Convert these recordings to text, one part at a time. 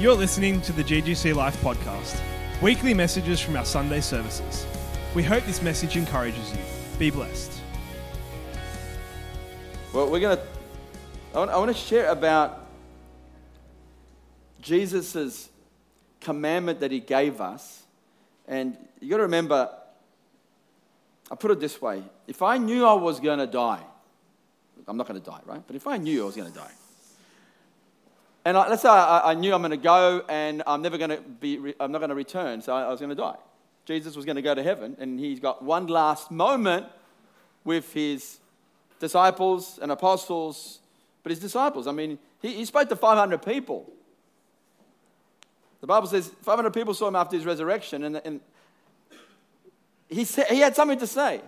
You're listening to the GGC Life podcast, weekly messages from our Sunday services. We hope this message encourages you. Be blessed. Well, we're going to, I want, to share about Jesus' commandment that he gave us. And you got to remember, I put it this way if I knew I was going to die, I'm not going to die, right? But if I knew I was going to die, and I, let's say I, I, knew I'm going to go and I'm never going to be, I'm not going to return, so I, I was going to die. Jesus was going to go to heaven, and he's got one last moment with his disciples and apostles, but his disciples. I mean, he, he spoke to 500 people. The Bible says 500 people saw him after his resurrection, and, and he, said, he had something to say.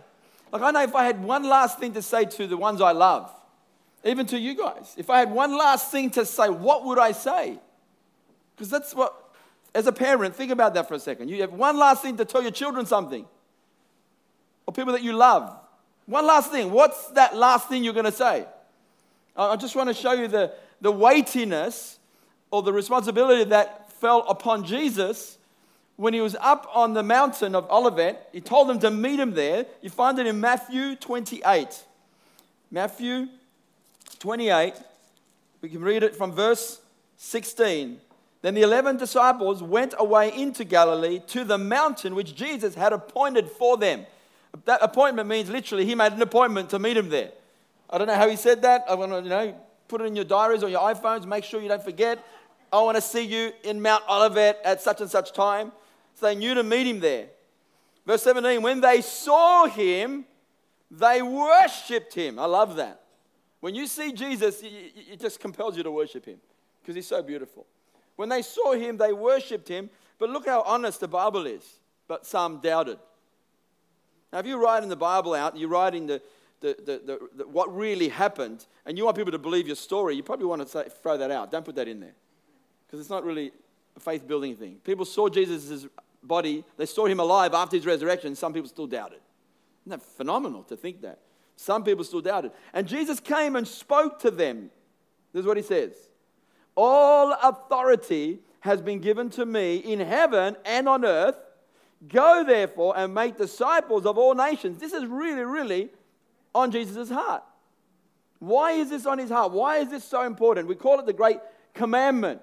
Like, I know if I had one last thing to say to the ones I love, even to you guys. If I had one last thing to say, what would I say? Because that's what, as a parent, think about that for a second. You have one last thing to tell your children something, or people that you love. One last thing. What's that last thing you're going to say? I just want to show you the, the weightiness or the responsibility that fell upon Jesus when he was up on the mountain of Olivet. He told them to meet him there. You find it in Matthew 28. Matthew 28, we can read it from verse 16. Then the 11 disciples went away into Galilee to the mountain which Jesus had appointed for them. That appointment means literally he made an appointment to meet him there. I don't know how he said that. I want to, you know, put it in your diaries or your iPhones. Make sure you don't forget. I want to see you in Mount Olivet at such and such time. So they knew to meet him there. Verse 17, when they saw him, they worshipped him. I love that. When you see Jesus, it just compels you to worship him because he's so beautiful. When they saw him, they worshiped him. But look how honest the Bible is. But some doubted. Now, if you're writing the Bible out, you're writing the, the, the, the, what really happened, and you want people to believe your story, you probably want to say, throw that out. Don't put that in there because it's not really a faith building thing. People saw Jesus' body, they saw him alive after his resurrection. Some people still doubted. Isn't that phenomenal to think that? Some people still doubted. And Jesus came and spoke to them. This is what he says All authority has been given to me in heaven and on earth. Go therefore and make disciples of all nations. This is really, really on Jesus' heart. Why is this on his heart? Why is this so important? We call it the great commandment.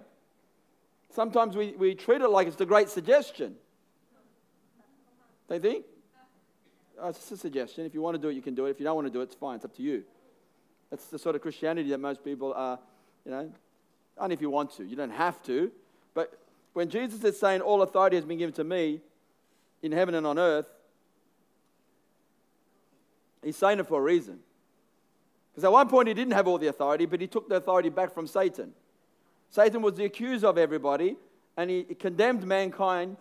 Sometimes we, we treat it like it's the great suggestion. They think? Oh, it's a suggestion. If you want to do it, you can do it. If you don't want to do it, it's fine. It's up to you. That's the sort of Christianity that most people are, you know, only if you want to. You don't have to. But when Jesus is saying, All authority has been given to me in heaven and on earth, he's saying it for a reason. Because at one point he didn't have all the authority, but he took the authority back from Satan. Satan was the accuser of everybody, and he condemned mankind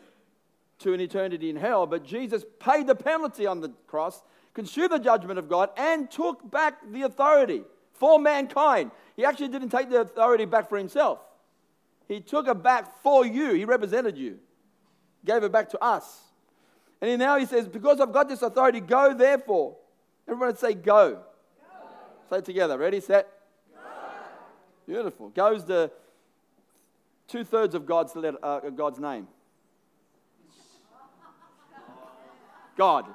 to an eternity in hell, but Jesus paid the penalty on the cross, consumed the judgment of God, and took back the authority for mankind. He actually didn't take the authority back for himself, he took it back for you. He represented you, gave it back to us. And now he says, Because I've got this authority, go therefore. Everyone say, Go. go. Say it together. Ready, set? Go. Beautiful. Goes the two thirds of God's, uh, God's name. God.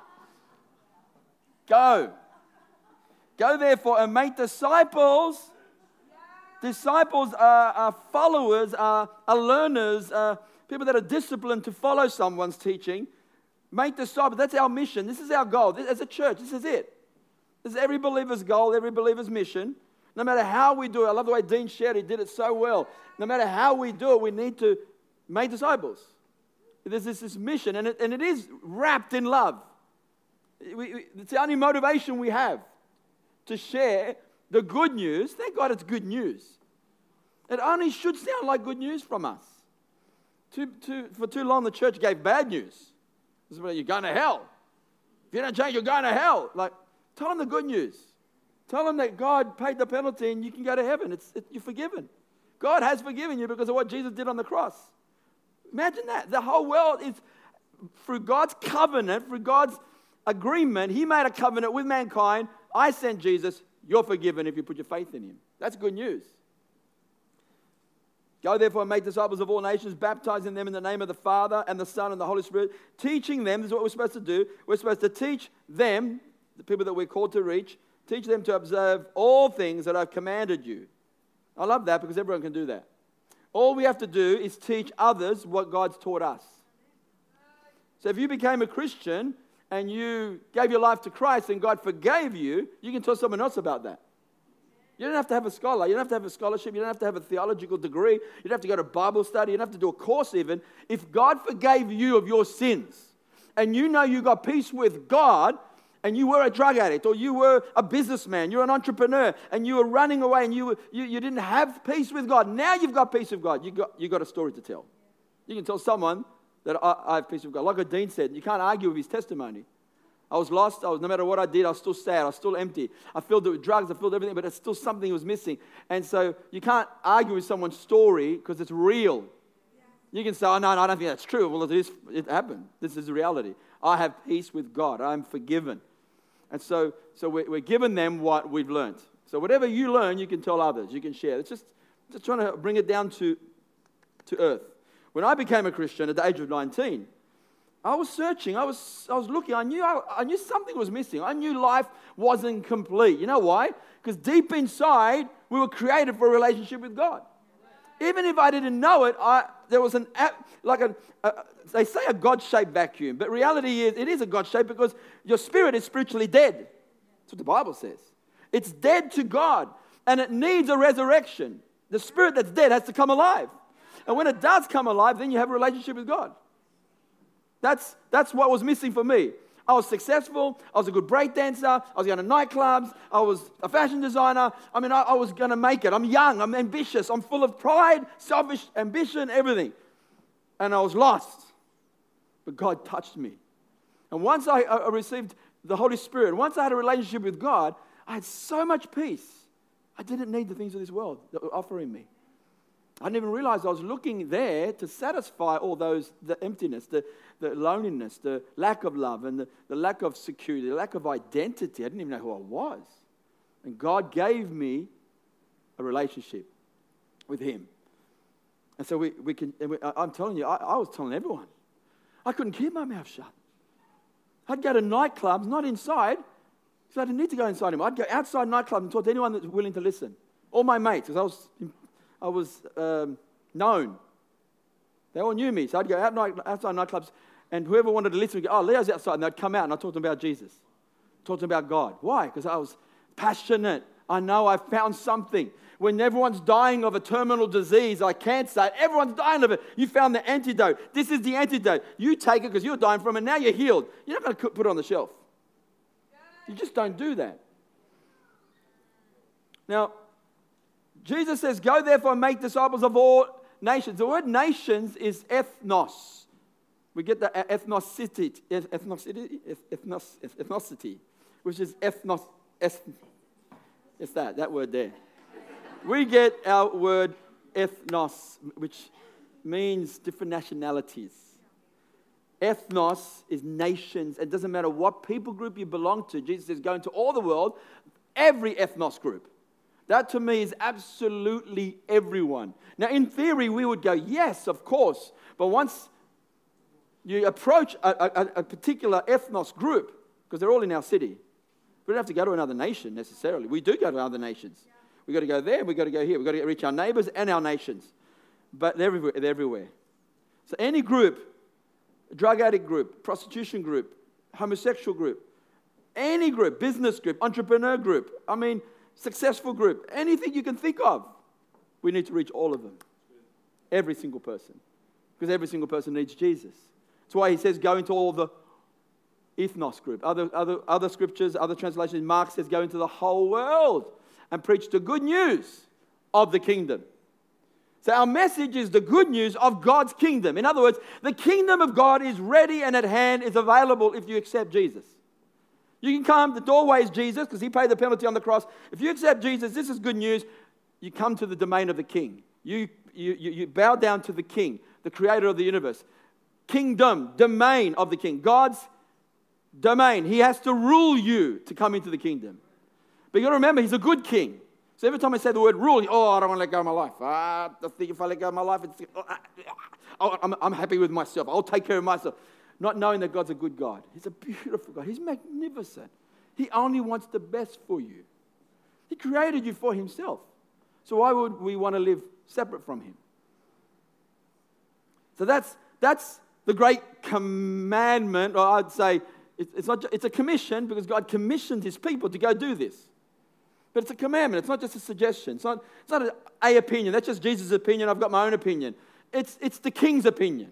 Go. Go therefore and make disciples. Disciples are, are followers, are, are learners, are people that are disciplined to follow someone's teaching. Make disciples. That's our mission. This is our goal. As a church, this is it. This is every believer's goal, every believer's mission. No matter how we do it, I love the way Dean shared, he did it so well. No matter how we do it, we need to make disciples. There's this, this mission, and it, and it is wrapped in love. We, we, it's the only motivation we have to share the good news. Thank God it's good news. It only should sound like good news from us. Too, too, for too long, the church gave bad news. This is where you're going to hell. If you don't change, you're going to hell. Like, tell them the good news. Tell them that God paid the penalty and you can go to heaven. It's, it, you're forgiven. God has forgiven you because of what Jesus did on the cross. Imagine that. The whole world is, through God's covenant, through God's agreement, He made a covenant with mankind. I sent Jesus. You're forgiven if you put your faith in Him. That's good news. Go therefore and make disciples of all nations, baptizing them in the name of the Father and the Son and the Holy Spirit, teaching them, this is what we're supposed to do. We're supposed to teach them, the people that we're called to reach, teach them to observe all things that I've commanded you. I love that because everyone can do that. All we have to do is teach others what God's taught us. So if you became a Christian and you gave your life to Christ and God forgave you, you can tell someone else about that. You don't have to have a scholar. You don't have to have a scholarship. You don't have to have a theological degree. You don't have to go to Bible study. You don't have to do a course even. If God forgave you of your sins and you know you got peace with God and you were a drug addict or you were a businessman, you're an entrepreneur and you were running away and you, were, you, you didn't have peace with God, now you've got peace with God. You got, you got a story to tell. You can tell someone that I, I have peace with God. Like what Dean said, you can't argue with his testimony. I was lost. I was, no matter what I did, I was still sad. I was still empty. I filled it with drugs. I filled everything, but it's still something was missing. And so you can't argue with someone's story because it's real. You can say, oh, no, no, I don't think that's true. Well, it, is, it happened. This is reality. I have peace with God. I'm forgiven. And so, so we're, we're giving them what we've learned. So whatever you learn, you can tell others. You can share. It's just, just trying to bring it down to, to earth. When I became a Christian at the age of 19, I was searching. I was, I was looking. I knew, I, I knew something was missing. I knew life wasn't complete. You know why? Because deep inside, we were created for a relationship with God. Even if I didn't know it, I, there was an, like a, a they say a God shaped vacuum, but reality is it is a God shaped because your spirit is spiritually dead. That's what the Bible says. It's dead to God and it needs a resurrection. The spirit that's dead has to come alive. And when it does come alive, then you have a relationship with God. That's, that's what was missing for me. I was successful. I was a good break dancer. I was going to nightclubs. I was a fashion designer. I mean, I, I was going to make it. I'm young. I'm ambitious. I'm full of pride, selfish ambition, everything. And I was lost. But God touched me. And once I, I received the Holy Spirit, once I had a relationship with God, I had so much peace. I didn't need the things of this world that were offering me. I didn't even realize I was looking there to satisfy all those, the emptiness, the, the loneliness, the lack of love, and the, the lack of security, the lack of identity. I didn't even know who I was. And God gave me a relationship with Him. And so we, we can, we, I'm telling you, I, I was telling everyone. I couldn't keep my mouth shut. I'd go to nightclubs, not inside, because I didn't need to go inside him. I'd go outside nightclubs and talk to anyone that's willing to listen. All my mates, because I was, I was um, known. They all knew me. So I'd go out night, outside nightclubs and whoever wanted to listen would go, oh, Leo's outside. And they'd come out and I'd talk to them about Jesus, talk to them about God. Why? Because I was passionate. I know I found something. When everyone's dying of a terminal disease like cancer, everyone's dying of it. You found the antidote. This is the antidote. You take it because you're dying from it, now you're healed. You're not going to put it on the shelf. You just don't do that. Now, Jesus says, Go therefore and make disciples of all nations. The word nations is ethnos. We get the ethnicity, ethnicity, ethnicity, which is ethnos, it's that, that word there. We get our word ethnos, which means different nationalities. Ethnos is nations. It doesn't matter what people group you belong to. Jesus is going to all the world, every ethnos group. That to me is absolutely everyone. Now, in theory, we would go, yes, of course. But once you approach a, a, a particular ethnos group, because they're all in our city. We don't have to go to another nation necessarily. We do go to other nations. We've got to go there, we've got to go here. We've got to reach our neighbors and our nations. But they're everywhere. They're everywhere. So any group, drug addict group, prostitution group, homosexual group, any group, business group, entrepreneur group, I mean, successful group, anything you can think of, we need to reach all of them. Every single person. Because every single person needs Jesus. That's why he says, go into all the ethnos group. Other, other, other scriptures, other translations, Mark says, go into the whole world and preach the good news of the kingdom. So, our message is the good news of God's kingdom. In other words, the kingdom of God is ready and at hand, is available if you accept Jesus. You can come, the doorway is Jesus because he paid the penalty on the cross. If you accept Jesus, this is good news. You come to the domain of the king. You, you, you bow down to the king, the creator of the universe kingdom, domain of the king. God's domain. He has to rule you to come into the kingdom. But you got to remember, he's a good king. So every time I say the word rule, oh, I don't want to let go of my life. Ah, I think if I let go of my life, it's, oh, ah, ah, ah, I'm, I'm happy with myself. I'll take care of myself. Not knowing that God's a good God. He's a beautiful God. He's magnificent. He only wants the best for you. He created you for Himself. So why would we want to live separate from Him? So that's, that's the great commandment, or I'd say it's, not, it's a commission because God commissioned His people to go do this. But it's a commandment. It's not just a suggestion. It's not, it's not an A opinion. That's just Jesus' opinion. I've got my own opinion. It's, it's the king's opinion,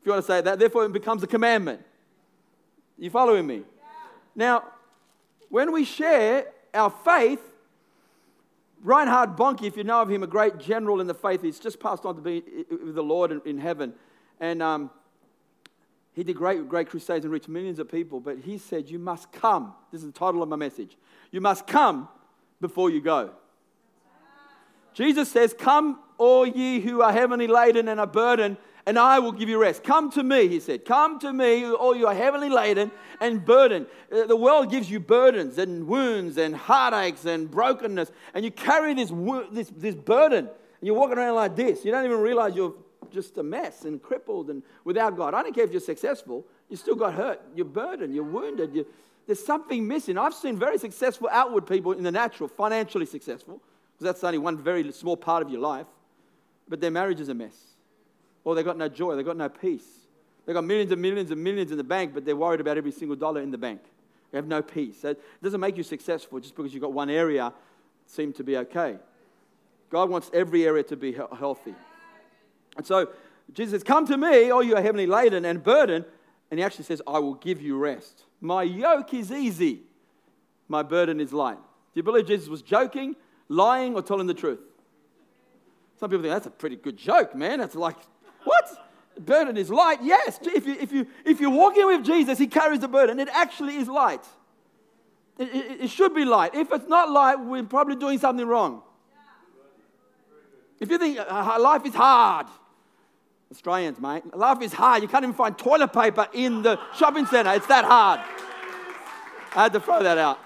if you want to say that. Therefore, it becomes a commandment. You following me? Now, when we share our faith, Reinhard Bonnke, if you know of him, a great general in the faith, he's just passed on to be with the Lord in, in heaven. And um, he did great, great crusades and reached millions of people. But he said, You must come. This is the title of my message. You must come before you go. Jesus says, Come, all ye who are heavily laden and are burdened, and I will give you rest. Come to me, he said. Come to me, all you are heavily laden and burdened. Uh, the world gives you burdens and wounds and heartaches and brokenness, and you carry this, this, this burden, and you're walking around like this. You don't even realize you're just a mess and crippled and without God. I don't care if you're successful, you still got hurt. You're burdened, you're wounded. You, there's something missing. I've seen very successful outward people in the natural, financially successful, because that's only one very small part of your life, but their marriage is a mess or they've got no joy, they've got no peace. They've got millions and millions and millions in the bank, but they're worried about every single dollar in the bank. They have no peace. It doesn't make you successful just because you've got one area seem to be okay. God wants every area to be healthy. And so Jesus says, Come to me, all you are heavily laden and burdened. And he actually says, I will give you rest. My yoke is easy, my burden is light. Do you believe Jesus was joking, lying, or telling the truth? Some people think that's a pretty good joke, man. That's like what? burden is light. Yes, if, you, if, you, if you're walking with Jesus, he carries the burden. It actually is light. It, it, it should be light. If it's not light, we're probably doing something wrong. If you think uh, life is hard, Australians, mate, life is hard. You can't even find toilet paper in the shopping centre. It's that hard. I had to throw that out.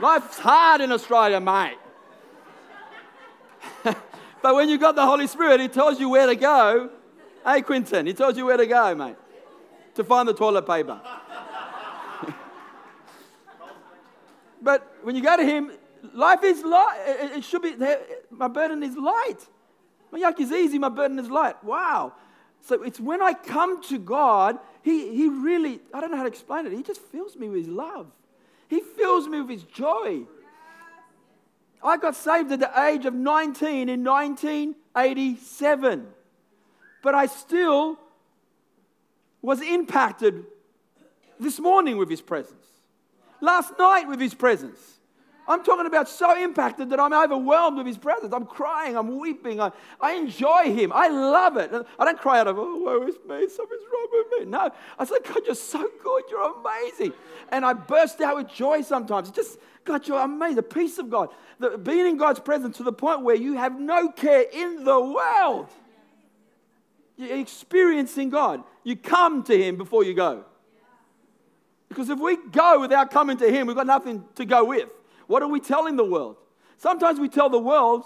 Life's hard in Australia, mate. But when you've got the Holy Spirit, He tells you where to go. Hey, Quinton, He tells you where to go, mate, to find the toilet paper. but when you go to Him, life is light. It should be, my burden is light. My yoke is easy, my burden is light. Wow. So it's when I come to God, He, he really, I don't know how to explain it, He just fills me with His love. He fills me with His joy. I got saved at the age of 19 in 1987. But I still was impacted this morning with his presence, last night with his presence. I'm talking about so impacted that I'm overwhelmed with his presence. I'm crying, I'm weeping. I, I enjoy him. I love it. I don't cry out of, oh, woe is me, something's wrong with me. No, I say, God, you're so good. You're amazing. And I burst out with joy sometimes. Just, God, you're amazing. The peace of God, the, being in God's presence to the point where you have no care in the world. You're experiencing God. You come to Him before you go. Because if we go without coming to Him, we've got nothing to go with. What are we telling the world? Sometimes we tell the world,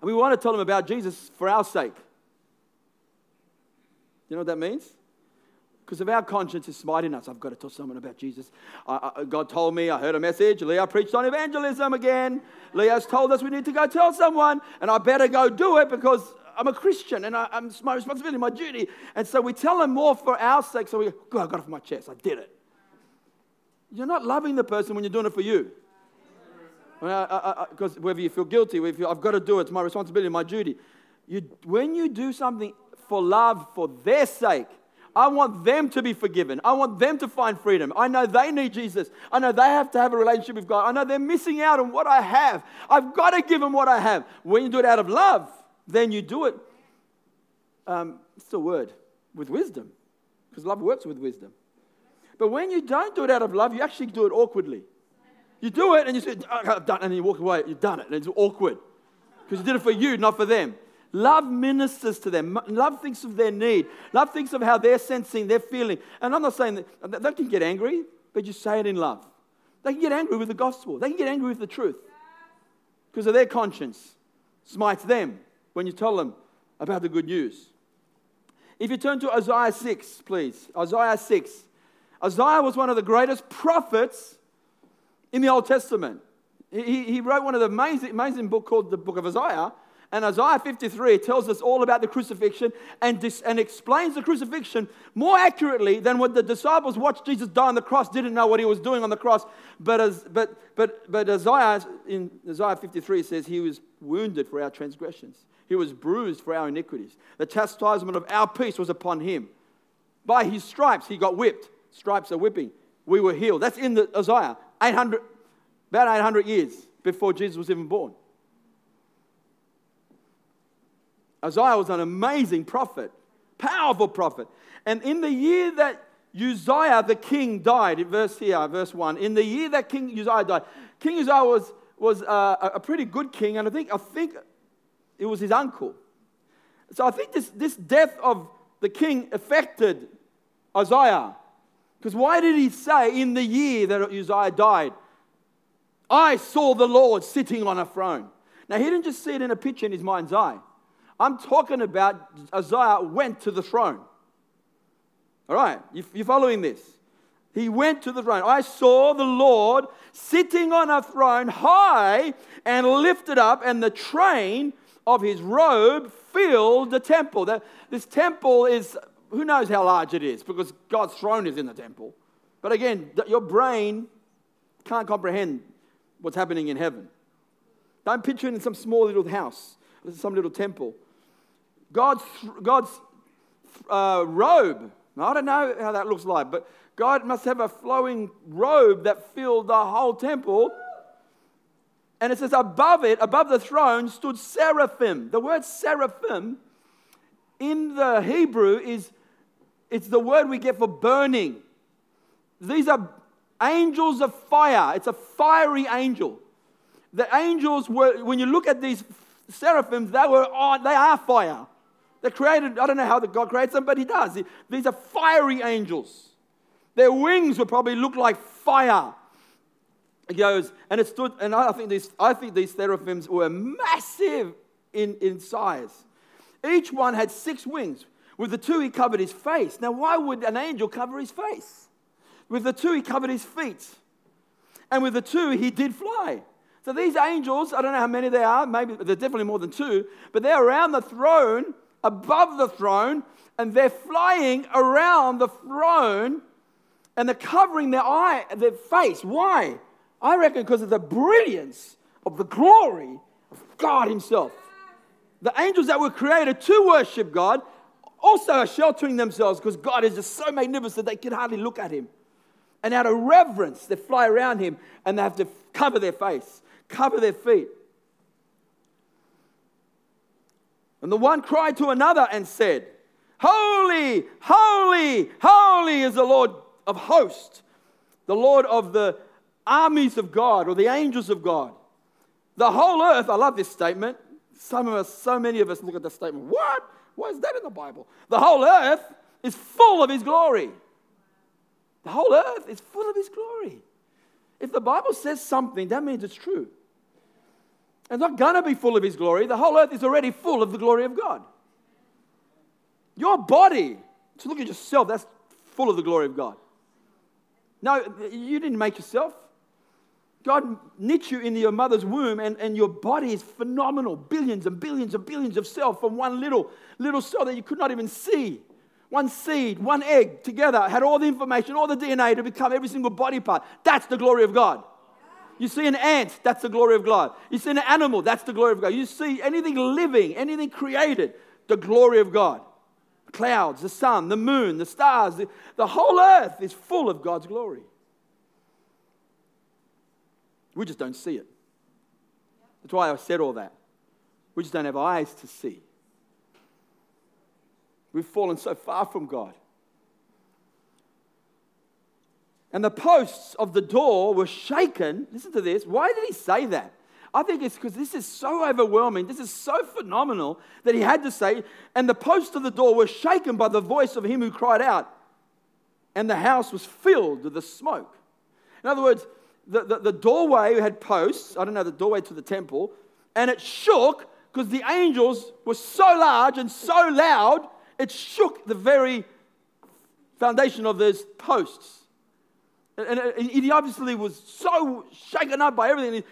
and we want to tell them about Jesus for our sake. You know what that means? Because if our conscience is smiting us. I've got to tell someone about Jesus. I, I, God told me, I heard a message. Leah preached on evangelism again. Leah's told us we need to go tell someone, and I better go do it because I'm a Christian and I, am my responsibility, my duty. And so we tell them more for our sake. So we go, God, I got it off my chest. I did it. You're not loving the person when you're doing it for you. Because whether you feel guilty, whether you, I've got to do it, it's my responsibility, my duty. You, when you do something for love, for their sake, I want them to be forgiven. I want them to find freedom. I know they need Jesus. I know they have to have a relationship with God. I know they're missing out on what I have. I've got to give them what I have. When you do it out of love, then you do it. Um, it's a word with wisdom, because love works with wisdom. But when you don't do it out of love, you actually do it awkwardly. You do it and you say, I've done it, and you walk away. You've done it, and it's awkward because you did it for you, not for them. Love ministers to them. Love thinks of their need. Love thinks of how they're sensing, they're feeling. And I'm not saying that they can get angry, but you say it in love. They can get angry with the gospel. They can get angry with the truth because of their conscience smites them when you tell them about the good news. If you turn to Isaiah 6, please. Isaiah 6. Isaiah was one of the greatest prophets in the Old Testament. He, he wrote one of the amazing, amazing book called the Book of Isaiah. And Isaiah 53 tells us all about the crucifixion and, dis, and explains the crucifixion more accurately than what the disciples watched Jesus die on the cross, didn't know what he was doing on the cross. But, as, but, but, but Isaiah, in Isaiah 53 says, He was wounded for our transgressions, He was bruised for our iniquities. The chastisement of our peace was upon Him. By His stripes, He got whipped. Stripes are whipping. We were healed. That's in the Isaiah, 800, about 800 years before Jesus was even born. Isaiah was an amazing prophet, powerful prophet. And in the year that Uzziah the king died, in verse here, verse 1, in the year that King Uzziah died, King Uzziah was, was uh, a pretty good king, and I think, I think it was his uncle. So I think this, this death of the king affected Isaiah. Because why did he say in the year that Uzziah died, I saw the Lord sitting on a throne? Now, he didn't just see it in a picture in his mind's eye. I'm talking about Uzziah went to the throne. All right, you're following this? He went to the throne. I saw the Lord sitting on a throne high and lifted up, and the train of his robe filled the temple. This temple is, who knows how large it is, because God's throne is in the temple. But again, your brain can't comprehend what's happening in heaven. Don't picture it in some small little house, some little temple. God's, God's uh, robe, I don't know how that looks like, but God must have a flowing robe that filled the whole temple. And it says, above it, above the throne, stood seraphim. The word seraphim in the Hebrew is it's the word we get for burning. These are angels of fire. It's a fiery angel. The angels were, when you look at these seraphims, they were on, they are fire. They're created, I don't know how God creates them, but He does. These are fiery angels. Their wings would probably look like fire. It goes, and it stood, and I think these, I think these seraphims were massive in, in size. Each one had six wings. With the two, he covered his face. Now, why would an angel cover his face? With the two, he covered his feet. And with the two, he did fly. So these angels, I don't know how many they are, maybe they're definitely more than two, but they're around the throne above the throne and they're flying around the throne and they're covering their eye, their face. Why? I reckon because of the brilliance of the glory of God Himself. The angels that were created to worship God also are sheltering themselves because God is just so magnificent that they can hardly look at Him. And out of reverence, they fly around Him and they have to cover their face, cover their feet. And the one cried to another and said, Holy, holy, holy is the Lord of hosts, the Lord of the armies of God or the angels of God. The whole earth, I love this statement. Some of us, so many of us look at the statement. What? Why is that in the Bible? The whole earth is full of His glory. The whole earth is full of His glory. If the Bible says something, that means it's true. It's not going to be full of His glory. The whole earth is already full of the glory of God. Your body, to look at yourself, that's full of the glory of God. No, you didn't make yourself. God knit you in your mother's womb, and, and your body is phenomenal. Billions and billions and billions of cells from one little, little cell that you could not even see. One seed, one egg together had all the information, all the DNA to become every single body part. That's the glory of God. You see an ant, that's the glory of God. You see an animal, that's the glory of God. You see anything living, anything created, the glory of God. Clouds, the sun, the moon, the stars, the, the whole earth is full of God's glory. We just don't see it. That's why I said all that. We just don't have eyes to see. We've fallen so far from God. and the posts of the door were shaken. Listen to this. Why did he say that? I think it's because this is so overwhelming. This is so phenomenal that he had to say, and the posts of the door were shaken by the voice of him who cried out, and the house was filled with the smoke. In other words, the, the, the doorway had posts, I don't know, the doorway to the temple, and it shook because the angels were so large and so loud, it shook the very foundation of those posts. And, and he obviously was so shaken up by everything. He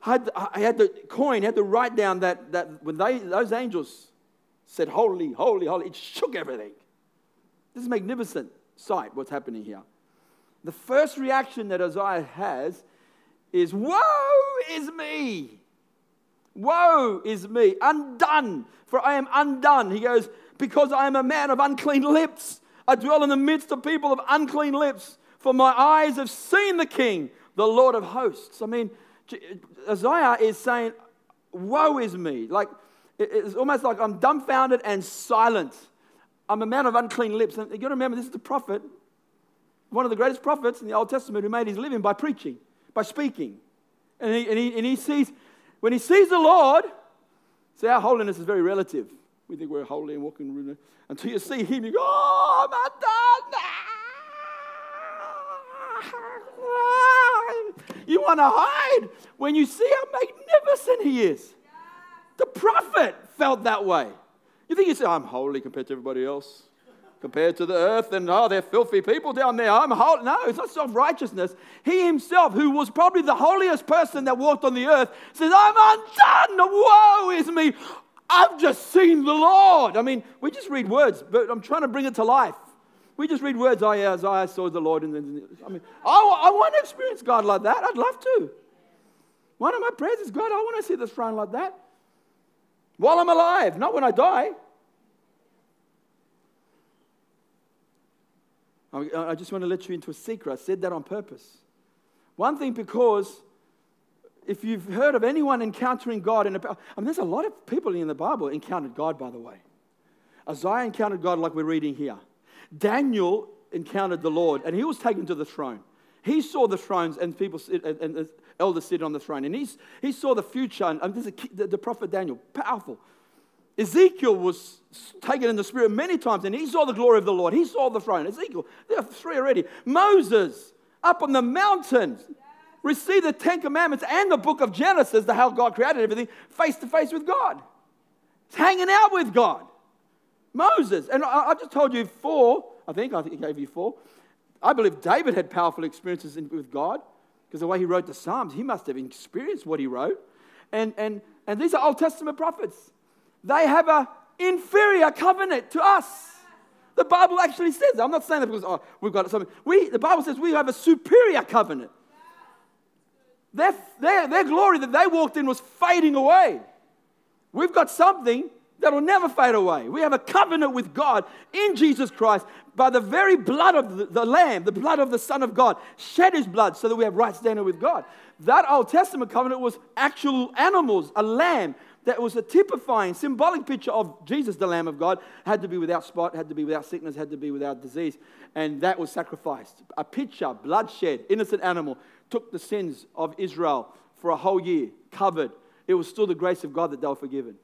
had, I had the coin, he had to write down that, that when they, those angels said, Holy, holy, holy, it shook everything. This is a magnificent sight, what's happening here. The first reaction that Isaiah has is, Woe is me! Woe is me! Undone, for I am undone. He goes, Because I am a man of unclean lips. I dwell in the midst of people of unclean lips, for my eyes have seen the King, the Lord of hosts. I mean, Isaiah is saying, Woe is me. Like, it's almost like I'm dumbfounded and silent. I'm a man of unclean lips. And you got to remember, this is the prophet one of the greatest prophets in the Old Testament who made his living by preaching, by speaking. And he, and he, and he sees, when he sees the Lord, see, our holiness is very relative. We think we're holy and walking until you see him, you go, oh, God. You want to hide when you see how magnificent he is. The prophet felt that way. You think you say, I'm holy compared to everybody else? Compared to the earth, and oh, they're filthy people down there. I'm holy. No, it's not self righteousness. He himself, who was probably the holiest person that walked on the earth, says, I'm undone. Woe is me. I've just seen the Lord. I mean, we just read words, but I'm trying to bring it to life. We just read words, oh, yeah, Isaiah saw the Lord. And then, I mean, I, I want to experience God like that. I'd love to. One of my prayers is, God, I want to see the throne like that. While I'm alive, not when I die. I just want to let you into a secret. I said that on purpose. One thing, because if you've heard of anyone encountering God in a, I mean, there's a lot of people in the Bible encountered God, by the way. Isaiah encountered God like we're reading here. Daniel encountered the Lord, and he was taken to the throne. He saw the thrones and people sit, and, and elders sit on the throne, and he's, he saw the future. And, and this is the, the prophet Daniel, powerful. Ezekiel was taken in the spirit many times and he saw the glory of the Lord. He saw the throne. Ezekiel, there are three already. Moses, up on the mountain, received the Ten Commandments and the book of Genesis, the how God created everything, face to face with God. He's hanging out with God. Moses, and I, I just told you four, I think I gave you four. I believe David had powerful experiences in, with God because the way he wrote the Psalms, he must have experienced what he wrote. And, and, and these are Old Testament prophets. They have an inferior covenant to us. The Bible actually says, I'm not saying that because oh, we've got something. We, the Bible says we have a superior covenant. Their, their, their glory that they walked in was fading away. We've got something that will never fade away. We have a covenant with God in Jesus Christ by the very blood of the, the, Lamb, the blood of the Son of God, shed his blood so that we have right standing with God. That Old Testament covenant was actual animals, a lamb that was a typifying, symbolic picture of Jesus, the Lamb of God, had to be without spot, had to be without sickness, had to be without disease. And that was sacrificed. A picture, bloodshed, innocent animal, took the sins of Israel for a whole year, covered. It was still the grace of God that they were forgiven.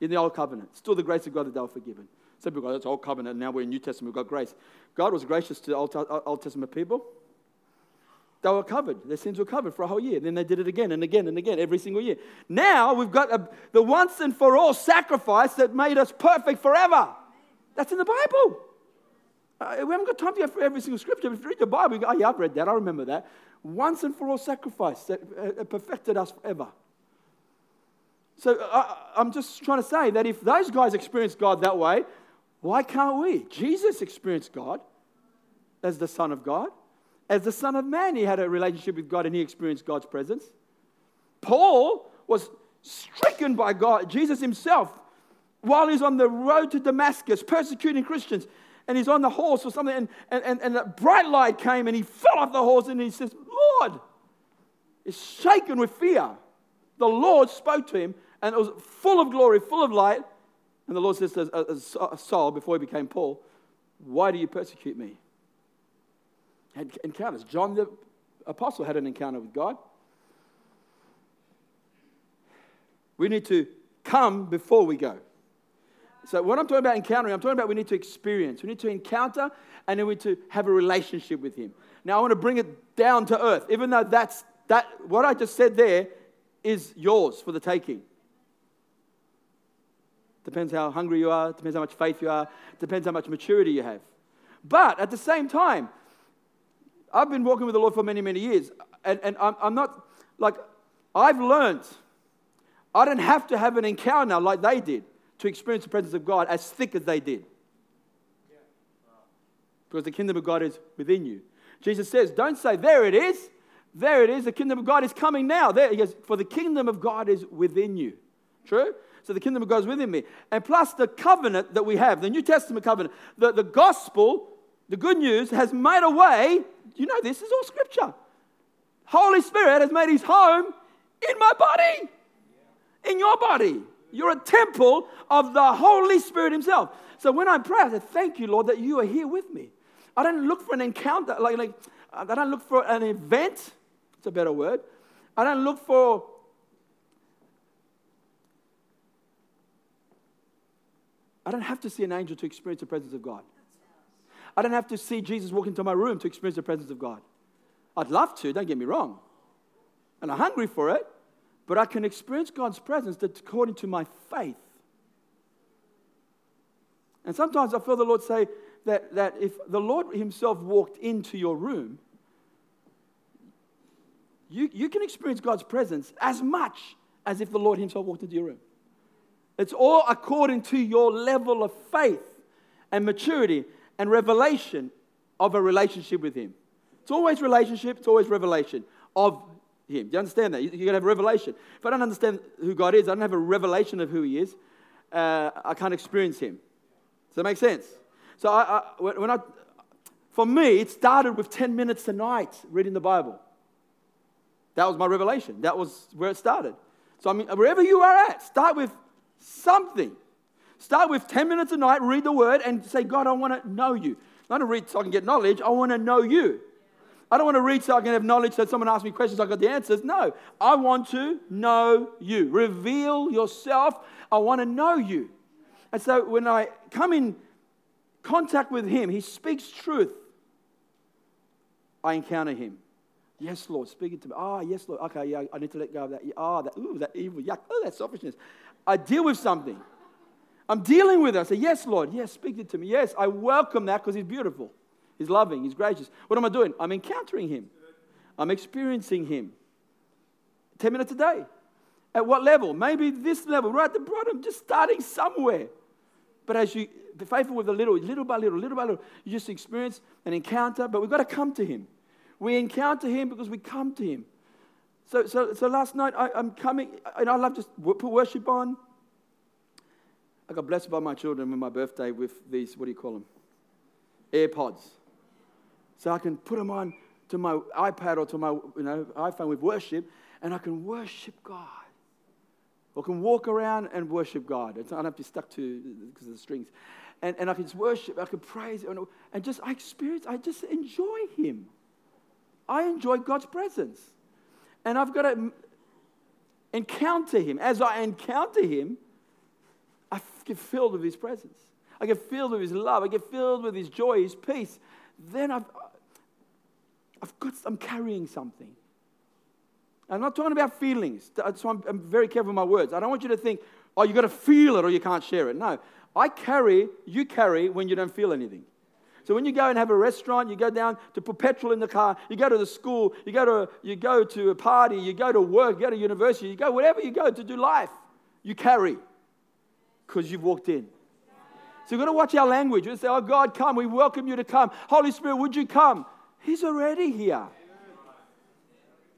In the Old Covenant, still the grace of God that they were forgiven. Some people go, that's Old Covenant, now we're in New Testament, we've got grace. God was gracious to Old, Old Testament people. They were covered. Their sins were covered for a whole year. Then they did it again and again and again every single year. Now we've got a, the once and for all sacrifice that made us perfect forever. That's in the Bible. Uh, we haven't got time to go through every single scripture. But If you read the Bible, go, oh, yeah, I've read that. I remember that. Once and for all sacrifice that uh, perfected us forever. So uh, I'm just trying to say that if those guys experienced God that way, why can't we? Jesus experienced God as the Son of God. As the Son of Man, he had a relationship with God and he experienced God's presence. Paul was stricken by God, Jesus himself, while he's on the road to Damascus persecuting Christians. And he's on the horse or something, and, and, and, and a bright light came and he fell off the horse and he says, Lord, is shaken with fear. The Lord spoke to him and it was full of glory, full of light. And the Lord says to uh, uh, Saul before he became Paul, Why do you persecute me? Had encounters. John the Apostle had an encounter with God. We need to come before we go. So, when I'm talking about encountering, I'm talking about we need to experience. We need to encounter and then we need to have a relationship with Him. Now I want to bring it down to earth, even though that's that what I just said there is yours for the taking. Depends how hungry you are, depends how much faith you are, depends how much maturity you have. But at the same time, I've been walking with the Lord for many, many years, and, and I'm, I'm not like I've learned I don't have to have an encounter now like they did to experience the presence of God as thick as they did. Because the kingdom of God is within you. Jesus says, Don't say, There it is. There it is. The kingdom of God is coming now. There he goes, For the kingdom of God is within you. True? So the kingdom of God is within me. And plus the covenant that we have, the New Testament covenant, the, the gospel, the good news has made a way. You know, this is all scripture. Holy Spirit has made his home in my body, in your body. You're a temple of the Holy Spirit Himself. So when I pray, I say, Thank you, Lord, that you are here with me. I don't look for an encounter, like, like I don't look for an event. It's a better word. I don't look for I don't have to see an angel to experience the presence of God. I don't have to see Jesus walk into my room to experience the presence of God. I'd love to, don't get me wrong. And I'm hungry for it, but I can experience God's presence according to my faith. And sometimes I feel the Lord say that, that if the Lord Himself walked into your room, you, you can experience God's presence as much as if the Lord Himself walked into your room. It's all according to your level of faith and maturity and revelation of a relationship with Him. It's always relationship, it's always revelation of him. Do you understand that? You're going to have revelation. If I don't understand who God is, I don't have a revelation of who He is, uh, I can't experience Him. Does that make sense? So, I, I, when I, for me, it started with 10 minutes a night reading the Bible. That was my revelation. That was where it started. So, I mean, wherever you are at, start with something. Start with 10 minutes a night, read the Word, and say, God, I want to know you. Want to read so I can get knowledge, I want to know you. I don't want to read so I can have knowledge so someone asks me questions, I got the answers. No, I want to know you. Reveal yourself. I want to know you. And so when I come in contact with Him, He speaks truth. I encounter Him. Yes, Lord, speaking to me. Ah, oh, yes, Lord. Okay, yeah, I need to let go of that. Ah, oh, that, ooh, that evil, yuck, oh, that selfishness. I deal with something. I'm dealing with it. I say, yes, Lord. Yes, speak it to me. Yes, I welcome that because He's beautiful. He's loving, He's gracious. What am I doing? I'm encountering Him, I'm experiencing Him. 10 minutes a day. At what level? Maybe this level, right at the bottom, just starting somewhere. But as you be faithful with a little, little by little, little by little, you just experience an encounter. But we've got to come to Him. We encounter Him because we come to Him. So, so, so last night I, am coming, and I love just put worship on. I got blessed by my children on my birthday with these, what do you call them? AirPods so I can put them on to my iPad or to my you know, iPhone with worship, and I can worship God. Or can walk around and worship God. I don't have to be stuck to because of the strings. And, and I can just worship, I can praise, and, and just I experience, I just enjoy Him. I enjoy God's presence. And I've got to encounter Him. As I encounter Him, I get filled with His presence. I get filled with His love. I get filled with His joy, His peace. Then I've, uh, I've got, I'm carrying something. I'm not talking about feelings. Uh, so I'm, I'm very careful with my words. I don't want you to think, oh, you've got to feel it or you can't share it. No. I carry, you carry when you don't feel anything. So when you go and have a restaurant, you go down to put petrol in the car, you go to the school, you go to, you go to a party, you go to work, you go to university, you go wherever you go to do life, you carry because you've walked in. So you've got to watch our language. We say, Oh God, come. We welcome you to come. Holy Spirit, would you come? He's already here.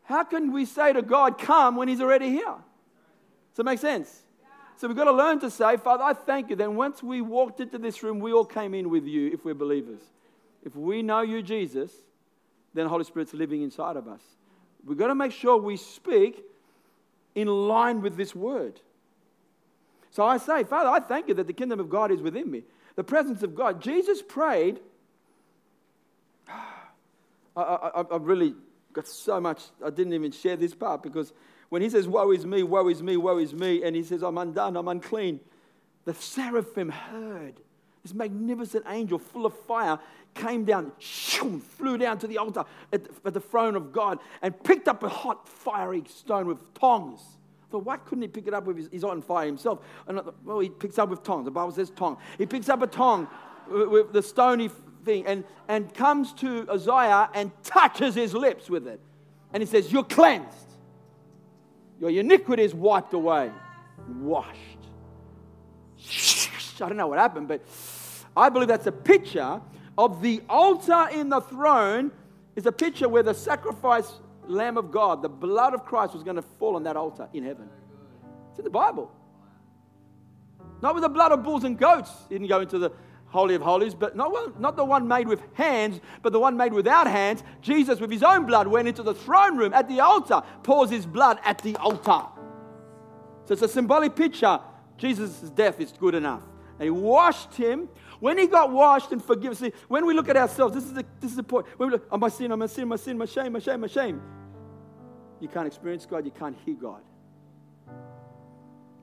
How can we say to God, come, when He's already here? Does that make sense? So we've got to learn to say, Father, I thank you. Then once we walked into this room, we all came in with you if we're believers. If we know you, Jesus, then the Holy Spirit's living inside of us. We've got to make sure we speak in line with this word. So I say, Father, I thank you that the kingdom of God is within me. The presence of God. Jesus prayed I, I, have really got so much. I didn't even share this part because when he says, Woe is me, woe is me, woe is me, and he says, I'm undone, I'm unclean, the seraphim heard. this magnificent angel full of fire came down, shoo, flew down to the altar at the, at the throne of God and picked up a hot, fiery stone with tongs. But why couldn't he pick it up with his, he's on fire himself? And, well, he picks up with tongs. The Bible says tong. He picks up a tong with, with the stony thing and, and comes to Isaiah and touches his lips with it. And he says, You're cleansed. Your iniquity is wiped away, washed. I don't know what happened, but I believe that's a picture of the altar in the throne is a picture where the sacrifice lamb of God, the blood of Christ was going to fall on that altar in heaven. It's in the Bible. Not with the blood of bulls and goats, didn't go into the Holy of Holies, but not, not the one made with hands, but the one made without hands. Jesus, with his own blood, went into the throne room at the altar, pours his blood at the altar. So it's a symbolic picture. Jesus' death is good enough. And he washed him. When he got washed and forgiven, see, when we look at ourselves, this is the, this is the point. When we look, oh, my sin, oh, my sin, my sin, my shame, my shame, my shame. You can't experience God, you can't hear God.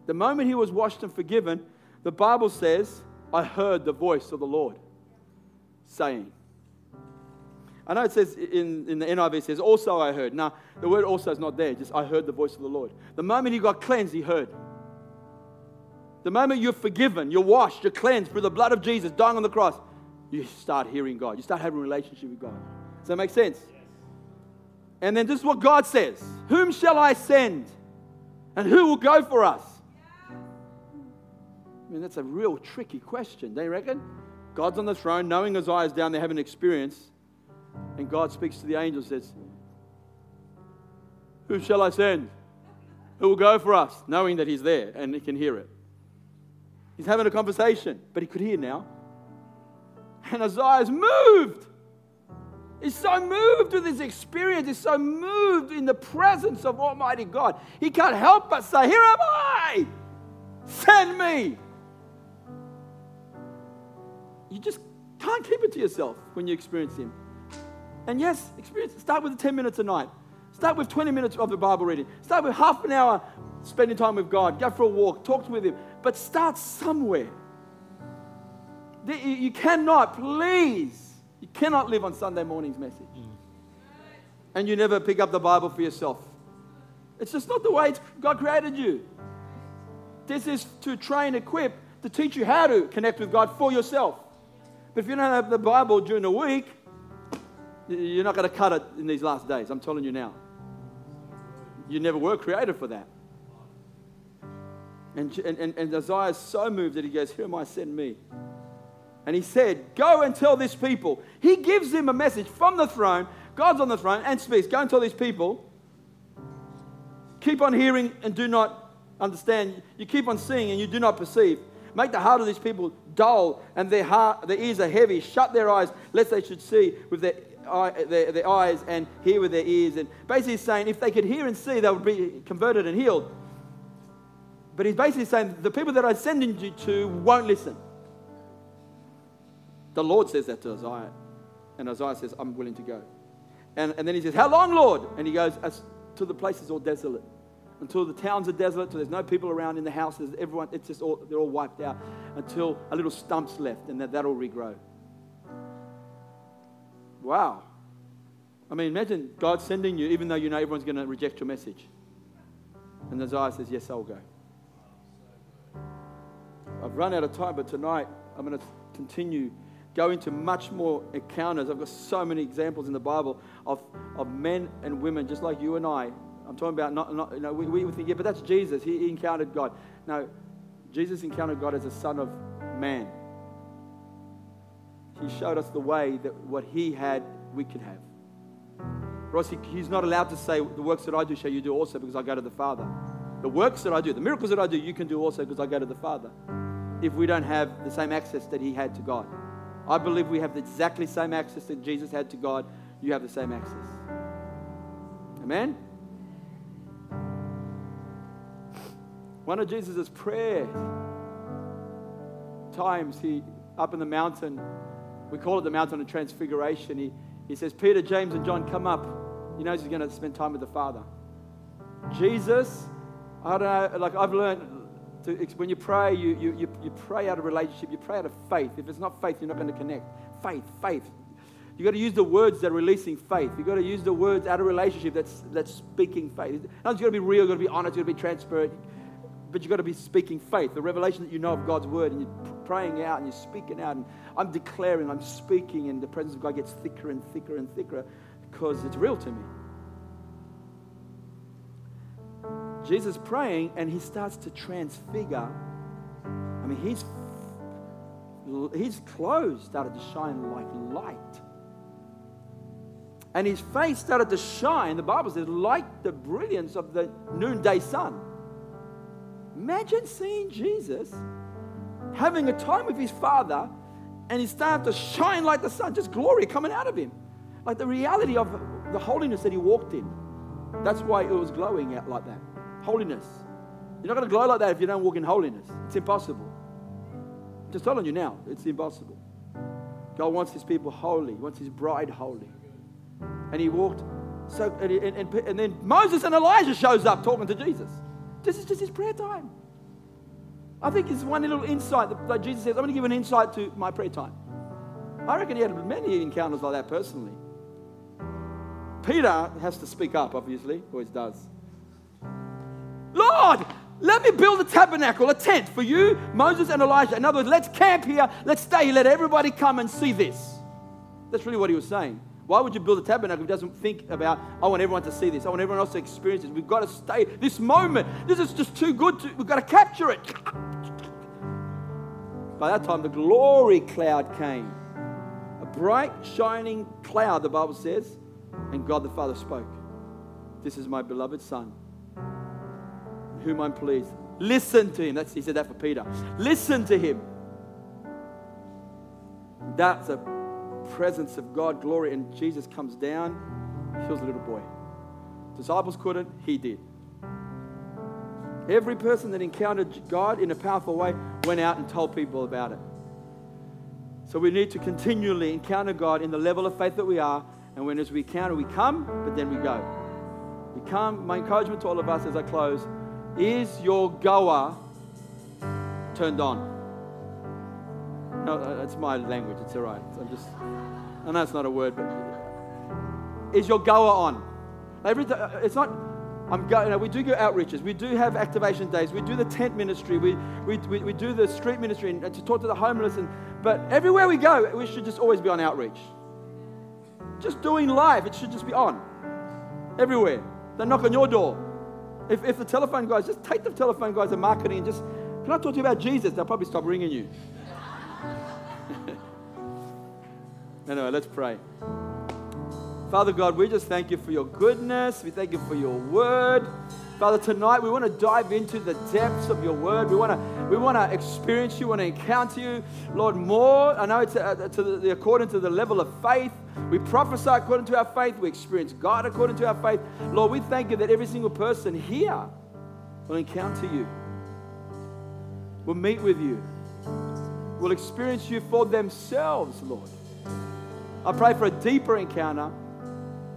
The moment he was washed and forgiven, the Bible says I heard the voice of the Lord saying. I know it says in, in the NIV, it says, also I heard. Now, the word also is not there, just I heard the voice of the Lord. The moment he got cleansed, he heard. The moment you're forgiven, you're washed, you're cleansed through the blood of Jesus dying on the cross, you start hearing God. You start having a relationship with God. Does that make sense? And then this is what God says Whom shall I send? And who will go for us? I mean, that's a real tricky question, don't you reckon? God's on the throne, knowing Isaiah's down there, having an experience, and God speaks to the angel says, Who shall I send? Who will go for us? Knowing that he's there and he can hear it. He's having a conversation, but he could hear now. And Isaiah's moved. He's so moved with his experience. He's so moved in the presence of Almighty God. He can't help but say, Here am I! Send me! you just can't keep it to yourself when you experience Him. And yes, experience. Start with 10 minutes a night. Start with 20 minutes of the Bible reading. Start with half an hour spending time with God. Go for a walk. Talk with Him. But start somewhere. You cannot, please, you cannot live on Sunday morning's message. Mm. And you never pick up the Bible for yourself. It's just not the way God created you. This is to train, equip, to teach you how to connect with God for yourself. But if you don't have the Bible during the week, you're not going to cut it in these last days. I'm telling you now. You never were created for that. And, and, and Isaiah is so moved that he goes, Here am I, send me. And he said, Go and tell this people. He gives him a message from the throne. God's on the throne and speaks. Go and tell these people. Keep on hearing and do not understand. You keep on seeing and you do not perceive. Make the heart of these people dull and their, heart, their ears are heavy. Shut their eyes, lest they should see with their, eye, their, their eyes and hear with their ears. And basically, he's saying if they could hear and see, they would be converted and healed. But he's basically saying the people that I'm sending you to won't listen. The Lord says that to Isaiah. And Isaiah says, I'm willing to go. And, and then he says, How long, Lord? And he goes, To the places all desolate until the towns are desolate, until there's no people around in the houses, everyone, it's just all, they're all wiped out, until a little stump's left, and that, that'll regrow. Wow. I mean, imagine God sending you, even though you know everyone's going to reject your message. And Isaiah says, Yes, I'll go. I've run out of time, but tonight I'm going to continue, go into much more encounters. I've got so many examples in the Bible of, of men and women, just like you and I, I'm talking about not, not you know, we, we think, yeah, but that's Jesus. He, he encountered God. No, Jesus encountered God as a son of man. He showed us the way that what he had, we could have. Ross, he, he's not allowed to say, the works that I do shall you do also because I go to the Father. The works that I do, the miracles that I do, you can do also because I go to the Father. If we don't have the same access that he had to God. I believe we have the exactly same access that Jesus had to God. You have the same access. Amen? One of Jesus' prayer times, he up in the mountain, we call it the mountain of transfiguration. He, he says, Peter, James, and John, come up. He knows he's going to spend time with the Father. Jesus, I don't know, like I've learned to, when you pray, you, you, you, you pray out of relationship, you pray out of faith. If it's not faith, you're not going to connect. Faith, faith. You've got to use the words that are releasing faith. You've got to use the words out of relationship that's, that's speaking faith. No, it's got to be real, you've got to be honest, you've got to be transparent, but you've got to be speaking faith. The revelation that you know of God's word, and you're praying out and you're speaking out. And I'm declaring, I'm speaking, and the presence of God gets thicker and thicker and thicker because it's real to me. Jesus praying, and he starts to transfigure. I mean, his, his clothes started to shine like light. And his face started to shine, the Bible says, like the brilliance of the noonday sun. Imagine seeing Jesus having a time with his Father, and he started to shine like the sun, just glory coming out of him. Like the reality of the holiness that he walked in. That's why it was glowing out like that. Holiness. You're not going to glow like that if you don't walk in holiness. It's impossible. I'm just telling you now, it's impossible. God wants his people holy, he wants his bride holy. And he walked so and, and, and then Moses and Elijah shows up talking to Jesus. This is just his prayer time. I think it's one little insight that, that Jesus says, I'm going to give an insight to my prayer time. I reckon he had many encounters like that personally. Peter has to speak up, obviously, always does. Lord, let me build a tabernacle, a tent for you, Moses, and Elijah. In other words, let's camp here, let's stay here, let everybody come and see this. That's really what he was saying. Why would you build a tabernacle if he doesn't think about, I want everyone to see this, I want everyone else to experience this? We've got to stay this moment. This is just too good. To, we've got to capture it. By that time, the glory cloud came. A bright, shining cloud, the Bible says, and God the Father spoke. This is my beloved Son whom I'm pleased. Listen to him. That's, he said that for Peter. Listen to him. That's a presence of God, glory, and Jesus comes down, heals a little boy. Disciples couldn't, he did. Every person that encountered God in a powerful way went out and told people about it. So we need to continually encounter God in the level of faith that we are. And when as we encounter, we come, but then we go. We come. My encouragement to all of us as I close is your goer turned on? No, uh, that's my language. It's all right. I'm just, I know it's not a word, but is your goer on? Uh, it's not, I'm going, you know, we do go outreaches. We do have activation days. We do the tent ministry. We, we, we, we do the street ministry and, and to talk to the homeless. And, but everywhere we go, we should just always be on outreach. Just doing live, it should just be on. Everywhere. They knock on your door. If, if the telephone guys, just take the telephone guys and marketing and just, can I talk to you about Jesus? They'll probably stop ringing you. anyway, let's pray. Father God, we just thank you for your goodness. We thank you for your word. Father, tonight we want to dive into the depths of your word. We want to, we want to experience you, want to encounter you, Lord, more. I know it's uh, to the, according to the level of faith. We prophesy according to our faith. We experience God according to our faith. Lord, we thank you that every single person here will encounter you, will meet with you, will experience you for themselves, Lord. I pray for a deeper encounter.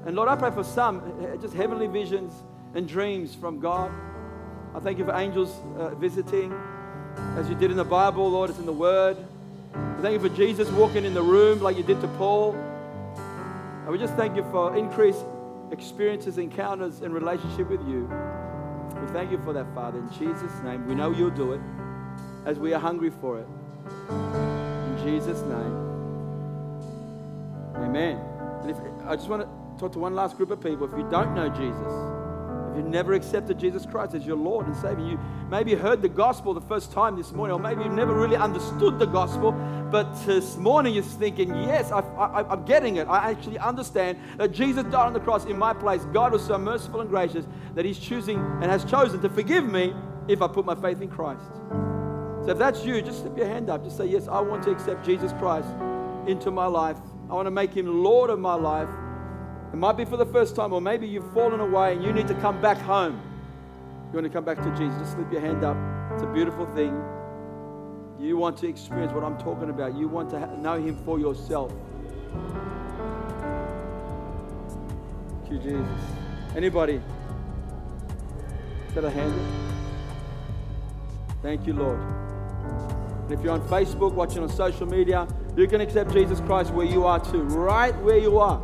And Lord, I pray for some eh, just heavenly visions and dreams from God. I thank you for angels uh, visiting as you did in the Bible, Lord, it's in the Word. I thank you for Jesus walking in the room like you did to Paul. And we just thank you for increased experiences, encounters, and relationship with you. We thank you for that, Father. In Jesus' name, we know you'll do it as we are hungry for it. In Jesus' name. Amen. And if, I just want to talk to one last group of people. If you don't know Jesus, you've never accepted Jesus Christ as your Lord and Savior, you maybe heard the gospel the first time this morning, or maybe you've never really understood the gospel, but this morning you're thinking, yes, I, am getting it. I actually understand that Jesus died on the cross in my place. God was so merciful and gracious that He's choosing and has chosen to forgive me if I put my faith in Christ. So if that's you, just slip your hand up. Just say, yes, I want to accept Jesus Christ into my life. I want to make Him Lord of my life. It might be for the first time, or maybe you've fallen away and you need to come back home. You want to come back to Jesus, just slip your hand up. It's a beautiful thing. You want to experience what I'm talking about. You want to know Him for yourself. Thank you, Jesus. Anybody? Got a hand? Thank you, Lord. And if you're on Facebook, watching on social media, you can accept Jesus Christ where you are too, right where you are.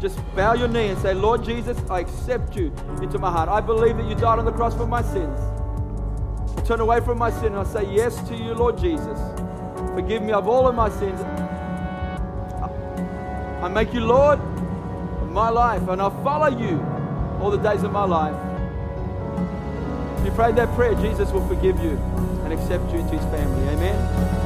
Just bow your knee and say, Lord Jesus, I accept you into my heart. I believe that you died on the cross for my sins. I turn away from my sin and I say yes to you, Lord Jesus. Forgive me of all of my sins. I make you Lord of my life and I'll follow you all the days of my life. If you prayed that prayer, Jesus will forgive you and accept you into his family. Amen.